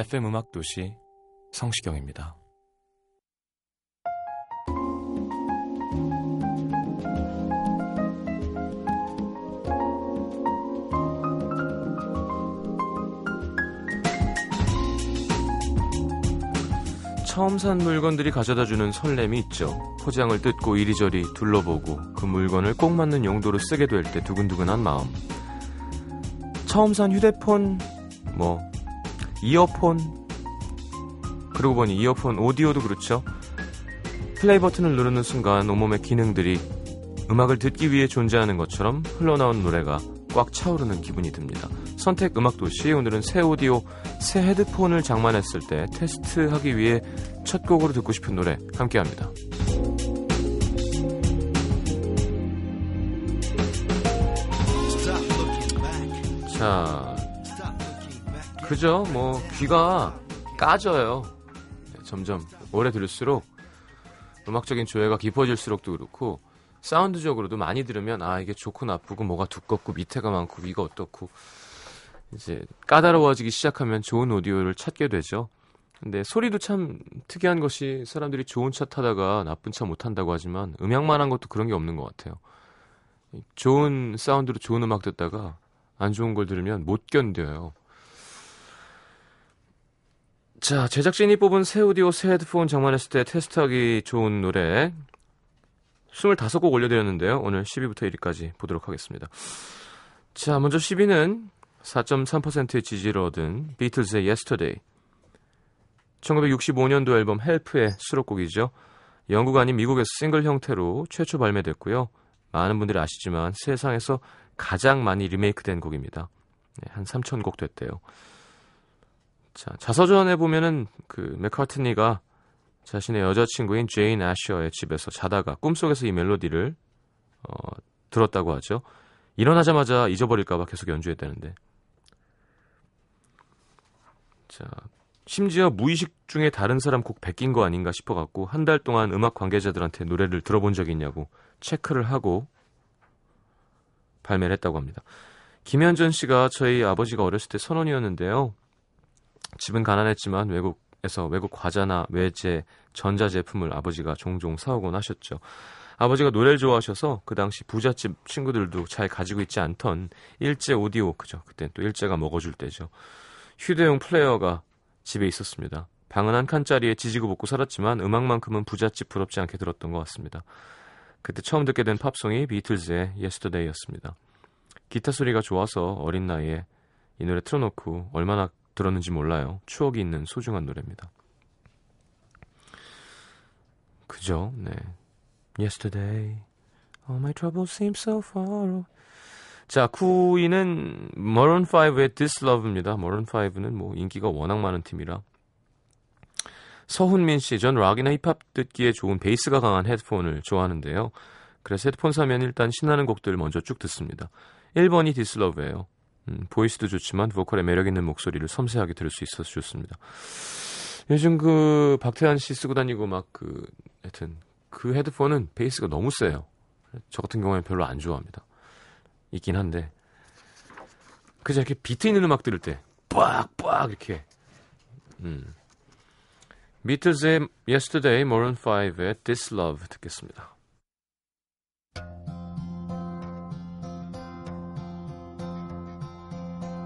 FM 음악 도시 성시경입니다. 처음 산 물건들이 가져다 주는 설렘이 있죠. 포장을 뜯고 이리저리 둘러보고 그 물건을 꼭 맞는 용도로 쓰게 될 때 두근두근한 마음. 처음 산 휴대폰, 뭐, 이어폰, 그러고 보니 이어폰 오디오도 그렇죠. 플레이 버튼을 누르는 순간 온몸의 기능들이 음악을 듣기 위해 존재하는 것처럼 흘러나온 노래가 꽉 차오르는 기분이 듭니다. 선택 음악 도시 오늘은 새 오디오, 새 헤드폰을 장만했을 때 테스트하기 위해 첫 곡으로 듣고 싶은 노래 함께합니다. 자, 그죠? 뭐 귀가 까져요. 네, 점점 오래 들을수록 음악적인 조예가 깊어질수록도 그렇고 사운드적으로도 많이 들으면 아 이게 좋고 나쁘고 뭐가 두껍고 밑에가 많고 위가 어떻고 이제 까다로워지기 시작하면 좋은 오디오를 찾게 되죠. 근데 소리도 참 특이한 것이 사람들이 좋은 차 타다가 나쁜 차 못 탄다고 하지만 음향만 한 것도 그런 게 없는 것 같아요. 좋은 사운드로 좋은 음악 듣다가 안 좋은 걸 들으면 못 견뎌요. 자, 제작진이 뽑은 새 오디오, 새 헤드폰 장만했을 때 테스트하기 좋은 노래 25곡 올려드렸는데요. 오늘 10위부터 1위까지 보도록 하겠습니다. 자, 먼저 10위는 4.3%의 지지를 얻은 비틀즈의 Yesterday. 1965년도 앨범 헬프의 수록곡이죠. 영국 아닌 미국에서 싱글 형태로 최초 발매됐고요. 많은 분들이 아시지만 세상에서 가장 많이 리메이크된 곡입니다. 네, 한 3,000곡 됐대요. 자, 자서전에 보면은 그 맥카트니가 자신의 여자친구인 제인 애셔의 집에서 자다가 꿈속에서 이 멜로디를 어, 들었다고 하죠. 일어나자마자 잊어버릴까봐 계속 연주했다는데. 자, 심지어 무의식 중에 다른 사람 곡 베낀 거 아닌가 싶어갖고 한 달 동안 음악 관계자들한테 노래를 들어본 적이 있냐고 체크를 하고 발매를 했다고 합니다. 김현전 씨가 저희 아버지가 어렸을 때 선원이었는데요. 집은 가난했지만 외국에서 외국 과자나 외제, 전자제품을 아버지가 종종 사오곤 하셨죠. 아버지가 노래를 좋아하셔서 그 당시 부잣집 친구들도 잘 가지고 있지 않던 일제 오디오, 그죠. 그땐 또 일제가 먹어줄 때죠. 휴대용 플레이어가 집에 있었습니다. 방은 한 칸짜리에 지지고 볶고 살았지만 음악만큼은 부잣집 부럽지 않게 들었던 것 같습니다. 그때 처음 듣게 된 팝송이 비틀즈의 Yesterday였습니다. 기타 소리가 좋아서 어린 나이에 이 노래 틀어놓고 얼마나 들었는지 몰라요. 추억이 있는 소중한 노래입니다. 그죠? 네. Yesterday, all my troubles seem so far. 자, 9위는 Maroon 5의 This Love입니다. Maroon 5는 뭐 인기가 워낙 많은 팀이라. 서훈민 씨, 전 락이나 힙합 듣기에 좋은 베이스가 강한 헤드폰을 좋아하는데요. 그래서 헤드폰 사면 일단 신나는 곡들 먼저 쭉 듣습니다. 1번이 This Love예요. 음, 보이스도 좋지만 보컬의 매력 있는 목소리를 섬세하게 들을 수 있어서 좋습니다. 요즘 그 박태환 씨 쓰고 다니고 막 그 하여튼 그 헤드폰은 베이스가 너무 세요. 저 같은 경우에는 별로 안 좋아합니다. 있긴 한데 그저 이렇게 비트 있는 음악 들을 때 빡빡 이렇게 음. 비틀즈의 Yesterday, Maroon 5의 This Love 듣겠습니다.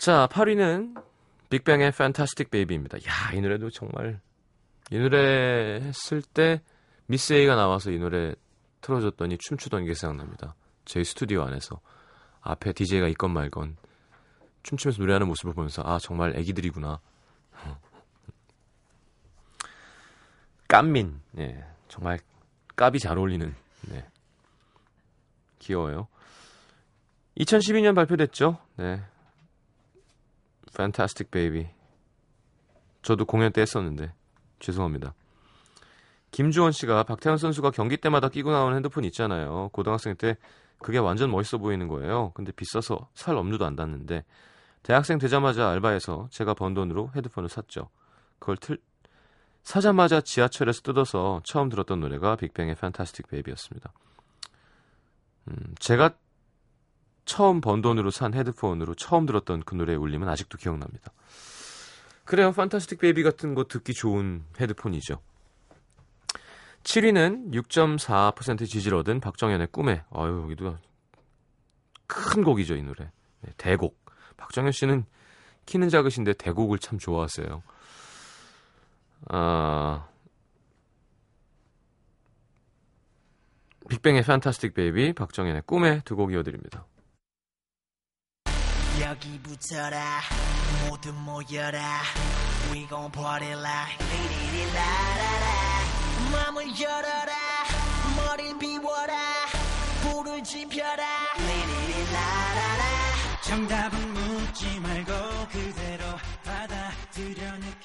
자, 8위는 빅뱅의 Fantastic Baby입니다. 야, 이 노래도 정말 이 노래 했을 때 미스 A가 나와서 이 노래 틀어줬더니 춤추던 게 생각납니다. 저희 스튜디오 안에서 앞에 DJ가 있건 말건 춤추면서 노래하는 모습을 보면서 아 정말 애기들이구나. 깐민, 예, 정말 깝이 잘 어울리는, 네, 귀여워요. 2012년 발표됐죠. 네, Fantastic Baby. 저도 공연 때 했었는데 죄송합니다. 김주원 씨가 박태환 선수가 경기 때마다 끼고 나오는 핸드폰 있잖아요. 고등학생 때 그게 완전 멋있어 보이는 거예요. 근데 비싸서 살 엄두도 안 닿는데 대학생 되자마자 알바해서 제가 번 돈으로 헤드폰을 샀죠. 그걸 틀 사자마자 지하철에서 뜯어서 처음 들었던 노래가 빅뱅의 Fantastic Baby였습니다. 음, 제가 처음 번 돈으로 산 헤드폰으로 처음 들었던 그 노래의 울림은 아직도 기억납니다. 그래요. Fantastic Baby 같은 거 듣기 좋은 헤드폰이죠. 7위는 6.4% 지지를 얻은 박정현의 꿈에. 아유, 여기도 큰 곡이죠, 이 노래. 네, 대곡. 박정현 씨는 키는 작으신데 대곡을 참 좋아하세요. 아, 빅뱅의 Fantastic Baby, 박정현의 꿈에 두 곡 이어드립니다. 여기 붙어라. 모두 모여라. We gon' party like 리리리라라라. 맘을 열어라. 머리를 비워라. 불을 지펴라. 리리리라라라. 정답은 묻지 말고 그대로 받아들여 느낌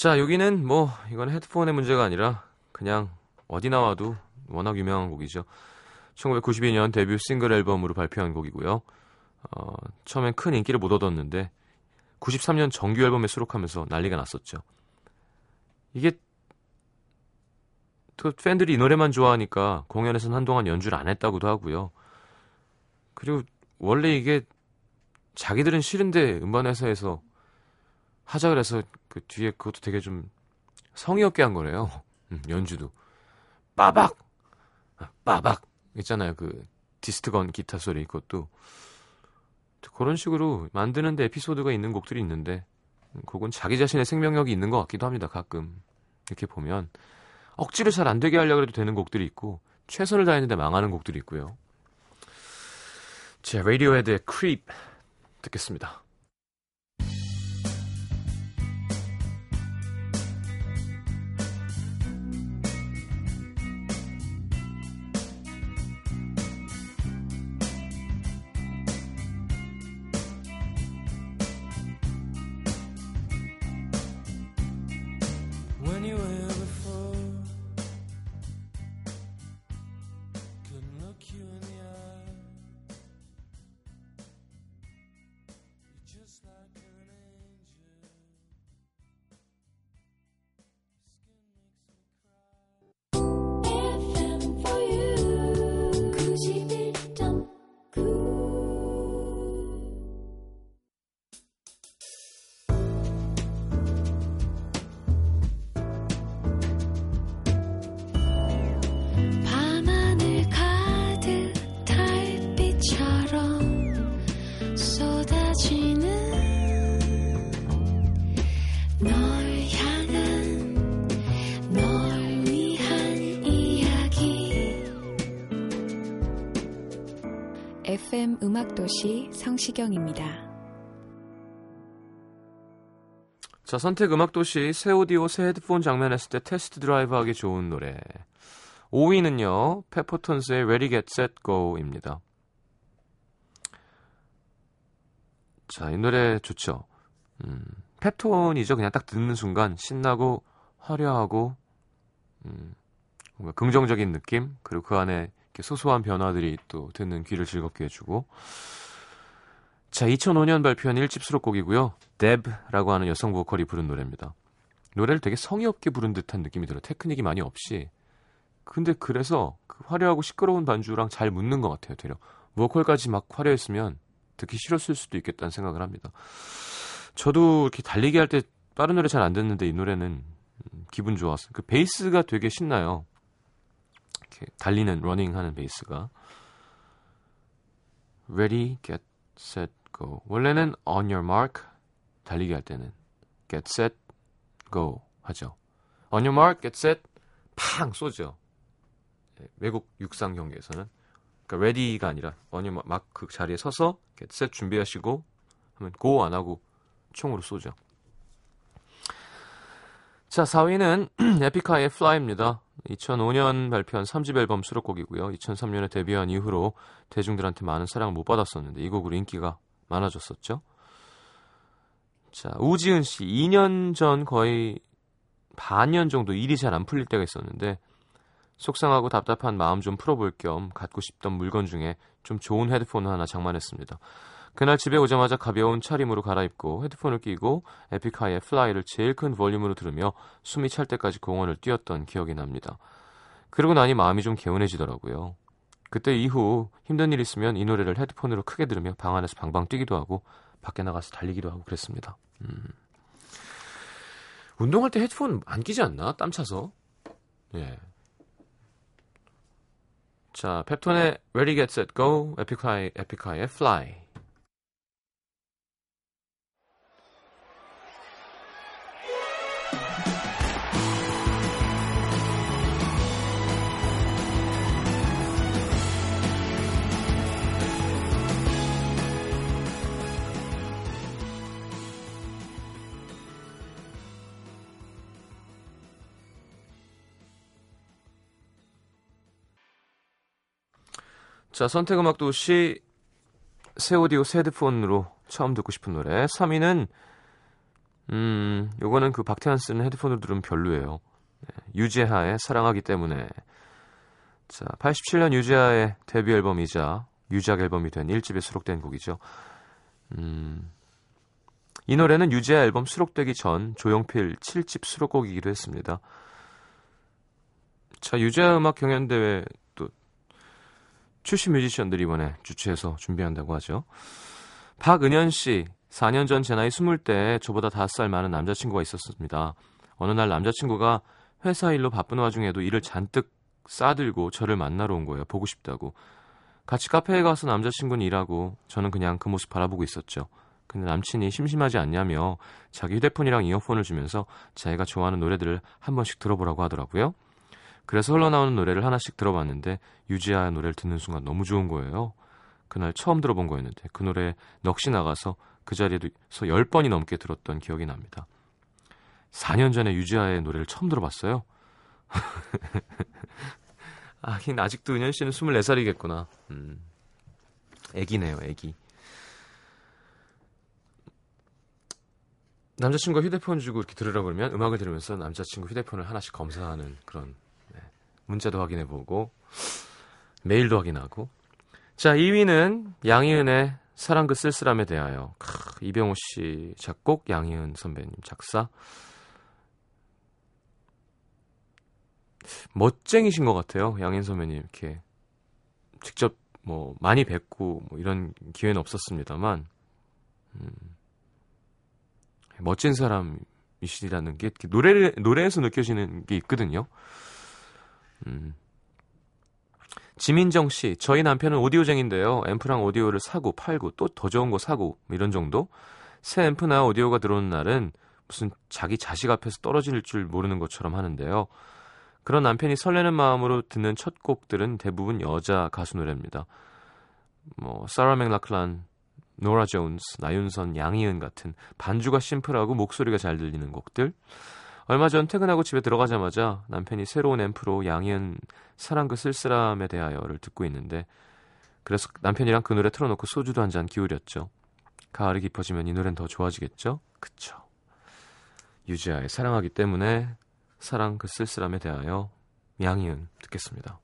자, 여기는 뭐 이건 헤드폰의 문제가 아니라 그냥 어디 나와도 워낙 유명한 곡이죠. 1992년 데뷔 싱글 앨범으로 발표한 곡이고요. 어, 처음엔 큰 인기를 못 얻었는데 93년 정규 앨범에 수록하면서 난리가 났었죠. 이게 또 팬들이 이 노래만 좋아하니까 공연에서는 한동안 연주를 안 했다고도 하고요. 그리고 원래 이게 자기들은 싫은데 음반 회사에서 하자 그래서 그 뒤에 그것도 되게 좀 성의 없게 한 거래요. 음, 연주도 빠박 아, 빠박 있잖아요. 그 디스트건 기타 소리 그것도 그런 식으로 만드는데 에피소드가 있는 곡들이 있는데 음, 그건 자기 자신의 생명력이 있는 것 같기도 합니다. 가끔 이렇게 보면 억지로 잘 안 되게 하려고 해도 되는 곡들이 있고 최선을 다했는데 망하는 곡들이 있고요. 자, 레디오헤드의 크립 듣겠습니다. FM 음악도시 성시경입니다. 자, 선택 음악도시 새 오디오 새 헤드폰 장만했을 때 test drive 하기 좋은 노래. 5위는요, 페퍼톤스의 Ready Get Set Go입니다. 자, 이 노래 좋죠. 음, 펩톤이죠. 그냥 딱 듣는 순간 신나고 화려하고 음, 뭔가 긍정적인 느낌 그리고 그 안에 이렇게 소소한 변화들이 또 듣는 귀를 즐겁게 해주고 자 2005년 발표한 1집 수록곡이고요. Deb라고 하는 여성 보컬이 부른 노래입니다. 노래를 되게 성의 없게 부른 듯한 느낌이 들어요. 테크닉이 많이 없이. 근데 그래서 그 화려하고 시끄러운 반주랑 잘 묻는 것 같아요. 되려 보컬까지 막 화려했으면 듣기 싫었을 수도 있겠다는 생각을 합니다. 저도 이렇게 달리기 할때 빠른 노래 잘 안 듣는데 이 노래는 음, 기분 좋았어요. 그 베이스가 되게 신나요. 이렇게 달리는 러닝 하는 베이스가 Ready, get, set, go. 원래는 on your mark 달리기 할 때는 get set, go 하죠. on your mark, get set, 팡 쏘죠. 예, 외국 육상 경기에서는 그러니까 ready가 아니라 on your mark 그 자리에 서서 get set 준비하시고 하면 go 안 하고 총으로 쏘죠. 자, 4위는 에픽하이의 Fly입니다. 2005년 발표한 3집 앨범 수록곡이고요. 2003년에 데뷔한 이후로 대중들한테 많은 사랑을 못 받았었는데 이 곡으로 인기가 많아졌었죠. 자, 우지은 씨 2년 전 거의 반년 정도 일이 잘 안 풀릴 때가 있었는데 속상하고 답답한 마음 좀 풀어볼 겸 갖고 싶던 물건 중에 좀 좋은 헤드폰을 하나 장만했습니다. 그날 집에 오자마자 가벼운 차림으로 갈아입고 헤드폰을 끼고 에픽하이의 Fly를 제일 큰 볼륨으로 들으며 숨이 찰 때까지 공원을 뛰었던 기억이 납니다. 그러고 나니 마음이 좀 개운해지더라고요. 그때 이후 힘든 일 있으면 이 노래를 헤드폰으로 크게 들으며 방 안에서 방방 뛰기도 하고 밖에 나가서 달리기도 하고 그랬습니다. 음. 운동할 때 헤드폰 안 끼지 않나? 땀 차서. 예. 자, 펩톤의 Ready Get Set Go, 에픽하이, 에픽하이의 Fly. 자, 선택음악 도시 새 오디오 새 헤드폰으로 처음 듣고 싶은 노래. 3위는 음, 요거는 그 박태환 쓰는 헤드폰으로 들으면 별로예요. 네, 유재하의 사랑하기 때문에. 자, 87년 유재하의 데뷔 앨범이자 유작 앨범이 된 1집에 수록된 곡이죠. 음, 이 노래는 유재하 앨범 수록되기 전 조용필 7집 수록곡이기도 했습니다. 자, 유재하 음악 경연대회 또 출신 뮤지션들이 이번에 주최해서 준비한다고 하죠. 박은현 씨, 4년 전 제 나이 20대 저보다 5살 많은 남자친구가 있었습니다. 어느 날 남자친구가 회사 일로 바쁜 와중에도 일을 잔뜩 싸들고 저를 만나러 온 거예요. 보고 싶다고. 같이 카페에 가서 남자친구는 일하고 저는 그냥 그 모습 바라보고 있었죠. 근데 남친이 심심하지 않냐며 자기 휴대폰이랑 이어폰을 주면서 자기가 좋아하는 노래들을 한 번씩 들어보라고 하더라고요. 그래서 흘러나오는 노래를 하나씩 들어봤는데 유지아의 노래를 듣는 순간 너무 좋은 거예요. 그날 처음 들어본 거였는데 그 노래에 넋이 나가서 그 자리에서 10번이 넘게 들었던 기억이 납니다. 4년 전에 유지아의 노래를 처음 들어봤어요. 하긴 아직도 은현 씨는 24살이겠구나. 음. 애기네요, 애기. 남자친구가 휴대폰 주고 이렇게 들으라 그러면 음악을 들으면서 남자친구 휴대폰을 하나씩 검사하는 그런 네. 문자도 확인해보고 메일도 확인하고. 자 2위는 양희은의 사랑 그 쓸쓸함에 대하여. 크, 이병호 씨 작곡 양희은 선배님 작사. 멋쟁이신 것 같아요 양희은 선배님. 이렇게 직접 뭐 많이 뵙고 뭐 이런 기회는 없었습니다만. 음, 멋진 사람이시라는 게 노래 노래에서 느껴지는 게 있거든요. 음. 지민정 씨, 저희 남편은 오디오쟁인데요. 앰프랑 오디오를 사고 팔고 또 더 좋은 거 사고 뭐 이런 정도. 새 앰프나 오디오가 들어오는 날은 무슨 자기 자식 앞에서 떨어질 줄 모르는 것처럼 하는데요. 그런 남편이 설레는 마음으로 듣는 첫 곡들은 대부분 여자 가수 노래입니다. 뭐 사라 맥락클란, 노라 존스, 나윤선, 양희은 같은 반주가 심플하고 목소리가 잘 들리는 곡들. 얼마 전 퇴근하고 집에 들어가자마자 남편이 새로운 앰프로 양희은 사랑 그 쓸쓸함에 대하여를 듣고 있는데 그래서 남편이랑 그 노래 틀어놓고 소주도 한 잔 기울였죠. 가을이 깊어지면 이 노래는 더 좋아지겠죠? 그쵸. 유지아의 사랑하기 때문에 사랑 그 쓸쓸함에 대하여 양희은 듣겠습니다.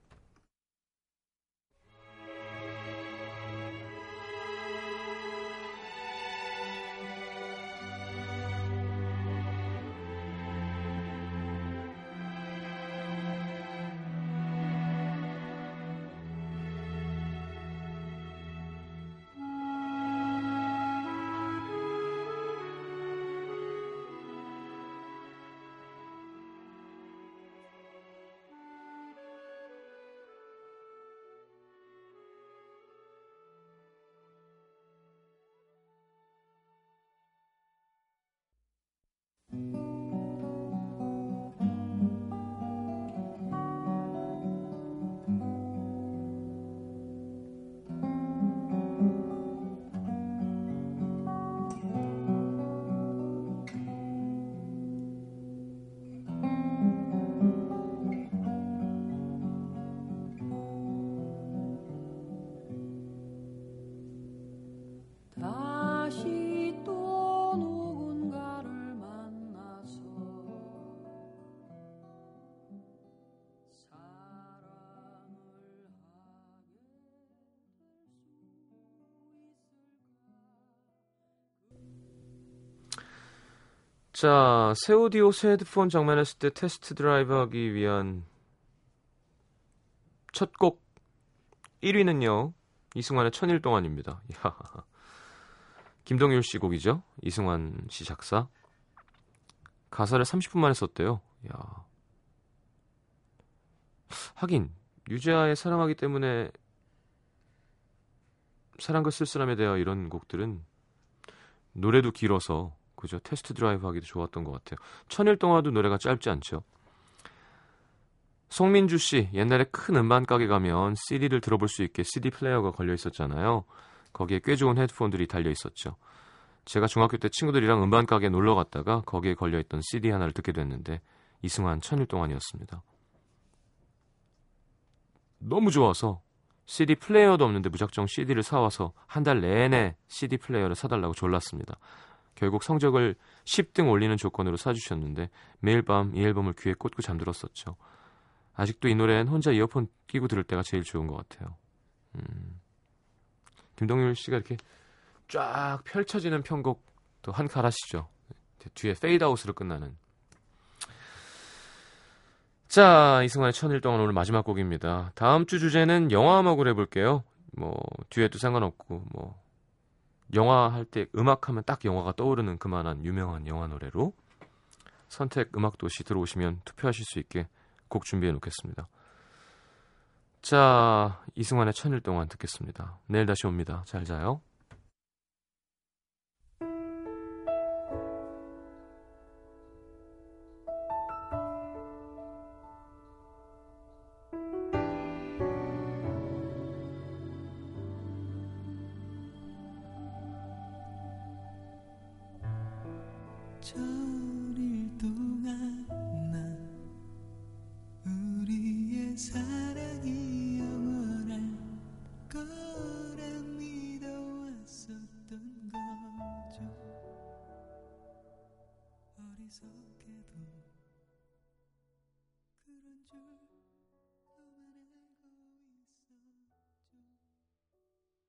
다 자, 새 오디오, 새 헤드폰 장만했을 때 테스트 드라이브 하기 위한 첫 곡 1위는요. 이승환의 천일 동안입니다. 이야. 김동률 씨 곡이죠. 이승환 씨 작사. 가사를 30분 만에 썼대요. 야. 하긴 유재하의 사랑하기 때문에 사랑과 쓸쓸함에 대하여 이런 곡들은 노래도 길어서 그죠 테스트 드라이브 하기도 좋았던 것 같아요. 천일 동안도 노래가 짧지 않죠. 송민주 씨 옛날에 큰 음반 가게 가면 CD를 들어볼 수 있게 CD 플레이어가 걸려 있었잖아요. 거기에 꽤 좋은 헤드폰들이 달려 있었죠. 제가 중학교 때 친구들이랑 음반 가게 놀러 갔다가 거기에 걸려 있던 CD 하나를 듣게 됐는데 이승환 천일 동안이었습니다. 너무 좋아서 CD 플레이어도 없는데 무작정 CD를 사와서 한 달 내내 CD 플레이어를 사달라고 졸랐습니다. 결국 성적을 10등 올리는 조건으로 사주셨는데 매일 밤 이 앨범을 귀에 꽂고 잠들었었죠. 아직도 이 노래는 혼자 이어폰 끼고 들을 때가 제일 좋은 것 같아요. 음. 김동률 씨가 이렇게 쫙 펼쳐지는 편곡도 한칼 하시죠. 뒤에 페이드아웃으로 끝나는. 자, 이승환의 천일 동안 오늘 마지막 곡입니다. 다음 주 주제는 영화 음악으로 해볼게요. 뭐 뒤에도 상관없고 뭐 영화 할 때 음악하면 딱 영화가 떠오르는 그만한 유명한 영화 노래로 선택 음악 도시 들어오시면 투표하실 수 있게 곡 준비해 놓겠습니다. 자, 이승환의 천일 동안 듣겠습니다. 내일 다시 옵니다. 잘 자요. 저